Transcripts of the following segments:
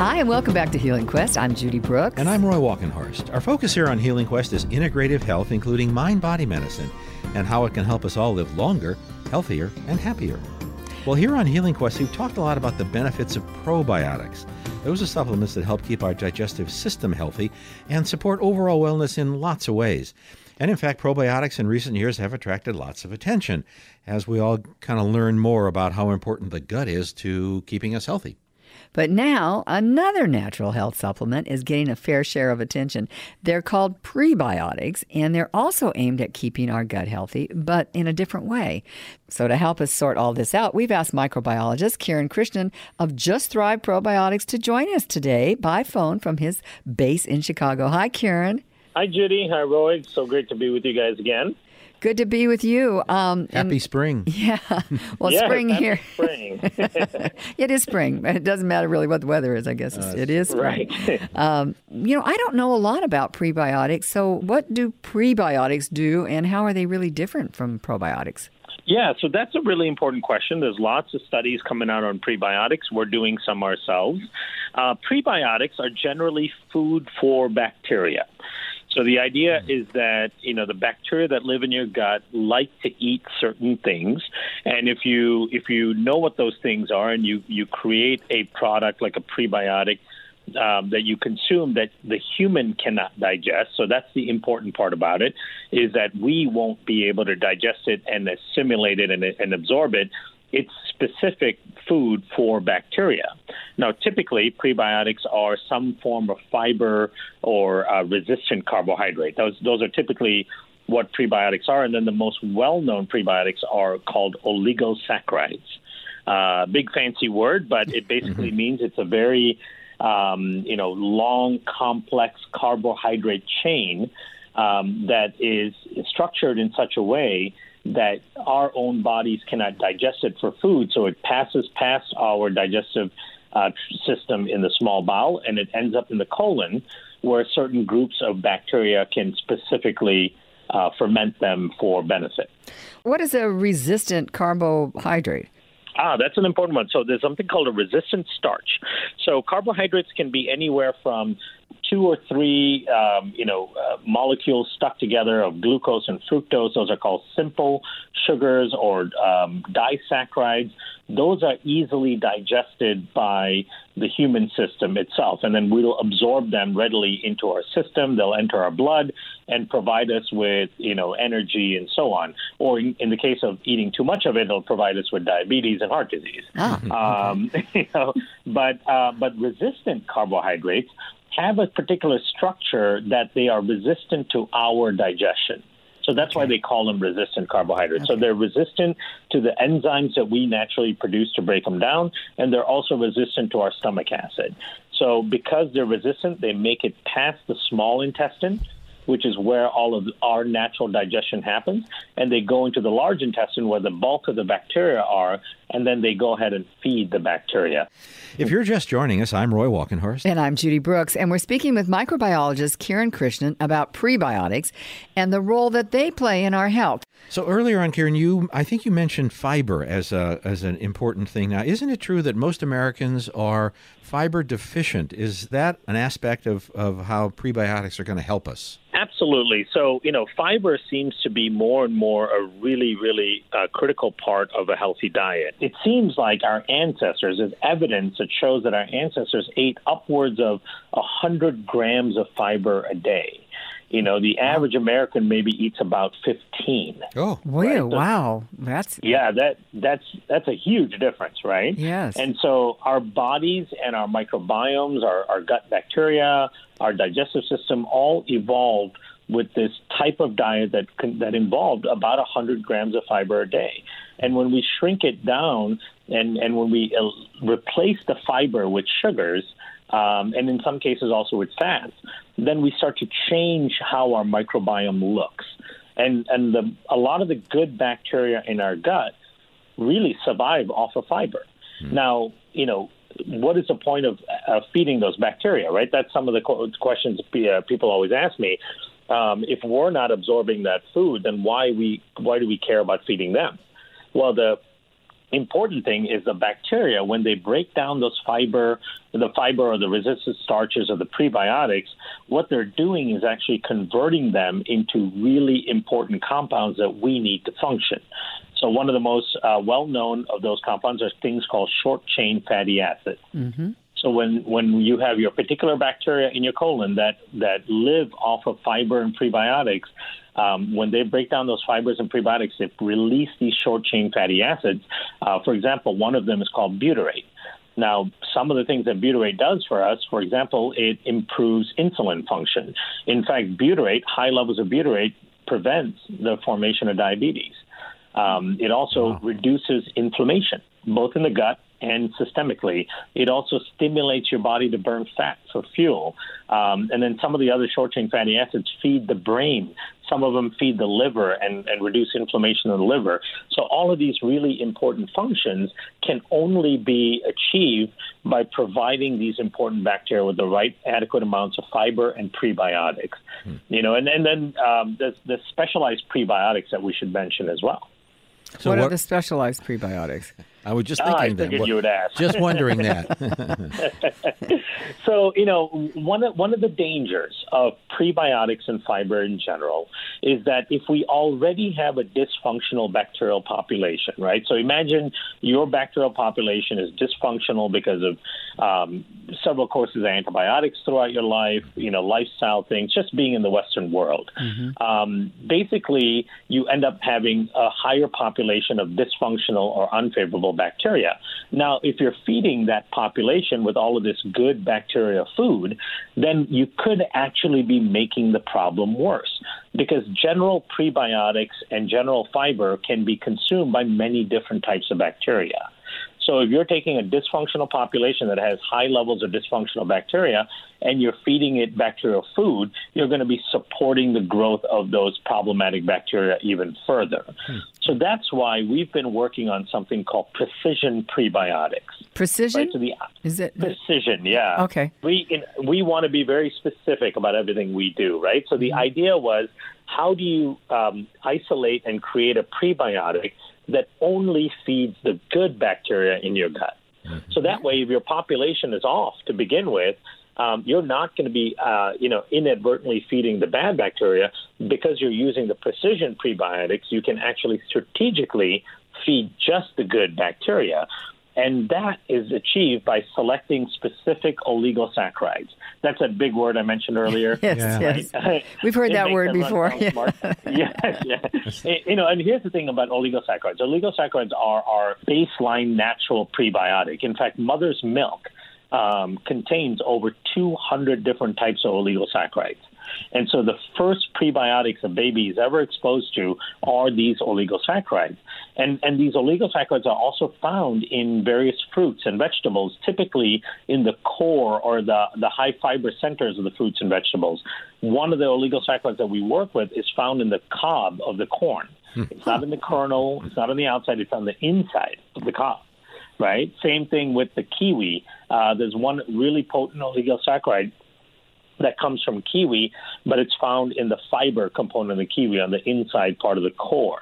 Hi, and welcome back to Healing Quest. I'm Judy Brooks. And I'm Roy Walkenhorst. Our focus here on Healing Quest is integrative health, including mind body medicine, and how it can help us all live longer, healthier, and happier. Well, here on Healing Quest, we've talked a lot about the benefits of probiotics. Those are supplements that help keep our digestive system healthy and support overall wellness in lots of ways. And in fact, probiotics in recent years have attracted lots of attention as we all kind of learn more about how important the gut is to keeping us healthy. But now, another natural health supplement is getting a fair share of attention. They're called prebiotics, and they're also aimed at keeping our gut healthy, but in a different way. So, to help us sort all this out, we've asked microbiologist Kiran Krishnan of Just Thrive Probiotics to join us today by phone from his base in Chicago. Hi, Kiran. Hi, Judy. Hi, Roy. So great to be with you guys again. Good to be with you. Um, Happy and, spring. Yeah. Well, yes, spring here. Spring. it is spring. It doesn't matter really what the weather is, I guess. Uh, it is spring. Right. um, you know, I don't know a lot about prebiotics. So, what do prebiotics do, and how are they really different from probiotics? Yeah, so that's a really important question. There's lots of studies coming out on prebiotics. We're doing some ourselves. Uh, prebiotics are generally food for bacteria. So the idea is that you know the bacteria that live in your gut like to eat certain things, and if you if you know what those things are, and you you create a product like a prebiotic um, that you consume that the human cannot digest. So that's the important part about it is that we won't be able to digest it and assimilate it and, and absorb it it's specific food for bacteria. Now, typically, prebiotics are some form of fiber or uh, resistant carbohydrate. Those, those are typically what prebiotics are. And then the most well known prebiotics are called oligosaccharides. Uh, big fancy word, but it basically mm-hmm. means it's a very um, you know long, complex carbohydrate chain um, that is structured in such a way that our own bodies cannot digest it for food, so it passes past our digestive uh, system in the small bowel and it ends up in the colon, where certain groups of bacteria can specifically uh, ferment them for benefit. What is a resistant carbohydrate? Ah, that's an important one. So there's something called a resistant starch. So carbohydrates can be anywhere from two or three, um, you know, uh, molecules stuck together of glucose and fructose. Those are called simple sugars or um, disaccharides. Those are easily digested by the human system itself, and then we'll absorb them readily into our system. They'll enter our blood and provide us with, you know, energy and so on. Or in, in the case of eating too much of it, it'll provide us with diabetes and heart disease. Ah, um, you know, but uh, but resistant carbohydrates have a particular structure that they are resistant to our digestion. So that's why they call them resistant carbohydrates. Okay. So they're resistant to the enzymes that we naturally produce to break them down, and they're also resistant to our stomach acid. So because they're resistant, they make it past the small intestine which is where all of our natural digestion happens. And they go into the large intestine where the bulk of the bacteria are, and then they go ahead and feed the bacteria. If you're just joining us, I'm Roy Walkenhorst. And I'm Judy Brooks. And we're speaking with microbiologist Kiran Krishnan about prebiotics and the role that they play in our health. So earlier on, Kiran, you I think you mentioned fiber as a as an important thing. Now, isn't it true that most Americans are fiber deficient? Is that an aspect of, of how prebiotics are going to help us? Absolutely. So, you know, fiber seems to be more and more a really, really uh, critical part of a healthy diet. It seems like our ancestors, there's evidence that shows that our ancestors ate upwards of 100 grams of fiber a day. You know, the average American maybe eats about 15. Oh, right? so, wow. That's Yeah, that that's that's a huge difference, right? Yes. And so our bodies and our microbiomes, our, our gut bacteria, our digestive system all evolved with this type of diet that that involved about 100 grams of fiber a day. And when we shrink it down and, and when we uh, replace the fiber with sugars, um, and in some cases also with fats, then we start to change how our microbiome looks. And, and the, a lot of the good bacteria in our gut really survive off of fiber. Mm. Now, you know, what is the point of uh, feeding those bacteria, right? That's some of the questions uh, people always ask me. Um, if we're not absorbing that food, then why we why do we care about feeding them? Well, the important thing is the bacteria when they break down those fiber the fiber or the resistant starches or the prebiotics what they're doing is actually converting them into really important compounds that we need to function so one of the most uh, well known of those compounds are things called short chain fatty acids mm-hmm. So when, when you have your particular bacteria in your colon that, that live off of fiber and prebiotics, um, when they break down those fibers and prebiotics, they release these short chain fatty acids. Uh, for example, one of them is called butyrate. Now, some of the things that butyrate does for us, for example, it improves insulin function. In fact, butyrate, high levels of butyrate, prevents the formation of diabetes. Um, it also wow. reduces inflammation, both in the gut and systemically. It also stimulates your body to burn fat for fuel. Um, and then some of the other short chain fatty acids feed the brain. Some of them feed the liver and, and reduce inflammation in the liver. So, all of these really important functions can only be achieved by providing these important bacteria with the right adequate amounts of fiber and prebiotics. Hmm. You know, and, and then um, the, the specialized prebiotics that we should mention as well. So what, what, are the specialized prebiotics? I was just thinking I that. you would ask. Just wondering that. so you know, one of one of the dangers of prebiotics and fiber in general is that if we already have a dysfunctional bacterial population, right? So imagine your bacterial population is dysfunctional because of um, several courses of antibiotics throughout your life, you know, lifestyle things, just being in the Western world. Mm-hmm. Um, basically, you end up having a higher population of dysfunctional or unfavorable bacteria. Now, if you're feeding that population with all of this good bacteria food, then you could actually be making the problem worse because general prebiotics and general fiber can be consumed by many different types of bacteria. So if you're taking a dysfunctional population that has high levels of dysfunctional bacteria and you're feeding it bacterial food, you're going to be supporting the growth of those problematic bacteria even further. Hmm. So that's why we've been working on something called precision prebiotics. Precision? Right? So the, Is it precision? Yeah. Okay. We in, we want to be very specific about everything we do, right? So the mm-hmm. idea was, how do you um, isolate and create a prebiotic that only feeds the good bacteria in your gut. Mm-hmm. So that way, if your population is off to begin with, um, you're not going to be, uh, you know, inadvertently feeding the bad bacteria because you're using the precision prebiotics. You can actually strategically feed just the good bacteria. And that is achieved by selecting specific oligosaccharides. That's a big word I mentioned earlier. yes, yeah. yes. We've heard that word before. yes, yes. You know, and here's the thing about oligosaccharides. Oligosaccharides are our baseline natural prebiotic. In fact, mother's milk um, contains over 200 different types of oligosaccharides. And so the first prebiotics a baby is ever exposed to are these oligosaccharides. And, and these oligosaccharides are also found in various fruits and vegetables, typically in the core or the, the high fiber centers of the fruits and vegetables. One of the oligosaccharides that we work with is found in the cob of the corn. Hmm. It's not in the kernel, it's not on the outside, it's on the inside of the cob right? Same thing with the kiwi. Uh, there's one really potent oligosaccharide that comes from kiwi, but it's found in the fiber component of the kiwi on the inside part of the core.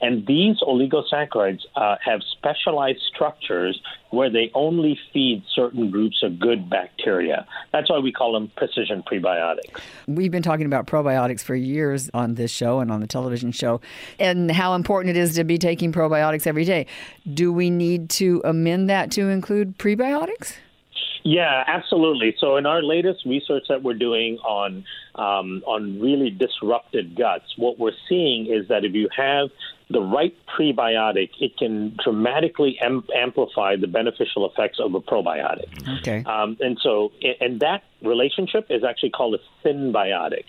And these oligosaccharides uh, have specialized structures where they only feed certain groups of good bacteria. That's why we call them precision prebiotics. We've been talking about probiotics for years on this show and on the television show, and how important it is to be taking probiotics every day. Do we need to amend that to include prebiotics? Yeah, absolutely. So in our latest research that we're doing on um, on really disrupted guts, what we're seeing is that if you have the right prebiotic, it can dramatically am- amplify the beneficial effects of a probiotic. Okay. Um, and so, and that relationship is actually called a synbiotic.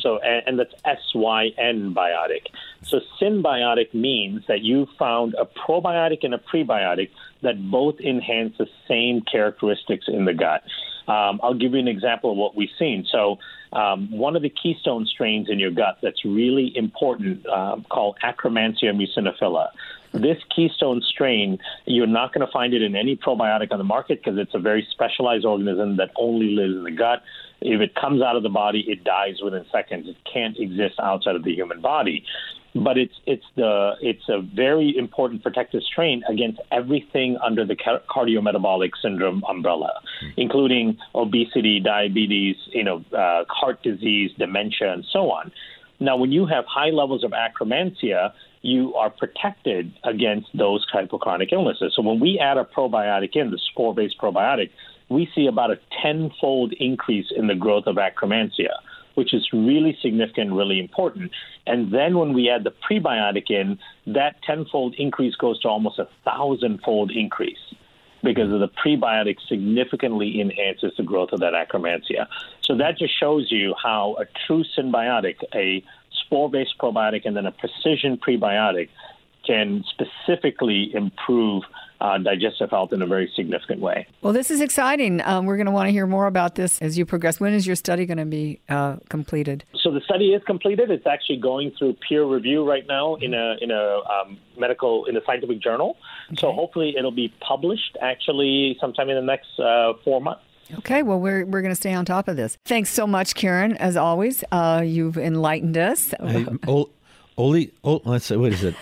So, and, that's S Y N biotic. So, synbiotic means that you found a probiotic and a prebiotic that both enhance the same characteristics in the gut. Um, I'll give you an example of what we've seen. So, um, one of the keystone strains in your gut that's really important uh, called Akkermansia muciniphila. This keystone strain, you're not going to find it in any probiotic on the market because it's a very specialized organism that only lives in the gut. If it comes out of the body, it dies within seconds. It can't exist outside of the human body. but it's it's the it's a very important protective strain against everything under the cardiometabolic syndrome umbrella, mm. including obesity, diabetes, you know, uh, heart disease, dementia, and so on. Now, when you have high levels of Akkermansia, you are protected against those type of chronic illnesses. So when we add a probiotic in, the spore-based probiotic, we see about a tenfold increase in the growth of Akkermansia, which is really significant, really important. And then when we add the prebiotic in, that tenfold increase goes to almost a thousandfold increase because of the prebiotic significantly enhances the growth of that Akkermansia. So that just shows you how a true synbiotic, a spore-based probiotic and then a precision prebiotic can specifically improve uh, digestive health in a very significant way. Well, this is exciting. Um, we're going to want to hear more about this as you progress. When is your study going to be uh, completed? So the study is completed. It's actually going through peer review right now in a in a um, medical in a scientific journal. Okay. So hopefully it'll be published actually sometime in the next uh, four months. Okay, well, we're, we're going to stay on top of this. Thanks so much, Karen. As always, uh, you've enlightened us. Hey, Oli, oh, let's say, what is it?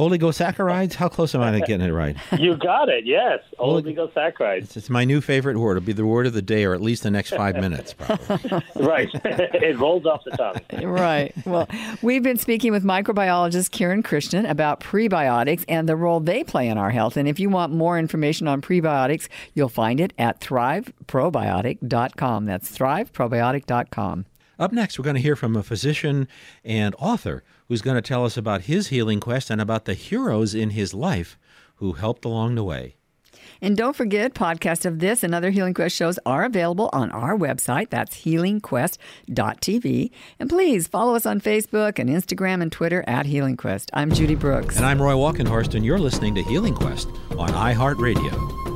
Oligosaccharides? How close am I to getting it right? You got it. Yes, oligosaccharides. It's, it's, my new favorite word. It'll be the word of the day, or at least the next five minutes, probably. right. it rolls off the tongue. Right. Well, we've been speaking with microbiologist Kiran Krishnan about prebiotics and the role they play in our health. And if you want more information on prebiotics, you'll find it at thriveprobiotic.com. That's thriveprobiotic.com. Up next, we're going to hear from a physician and author who's going to tell us about his healing quest and about the heroes in his life who helped along the way. And don't forget, podcasts of this and other Healing Quest shows are available on our website. That's healingquest.tv. And please follow us on Facebook and Instagram and Twitter at Healing Quest. I'm Judy Brooks. And I'm Roy Walkenhorst, and you're listening to Healing Quest on iHeartRadio.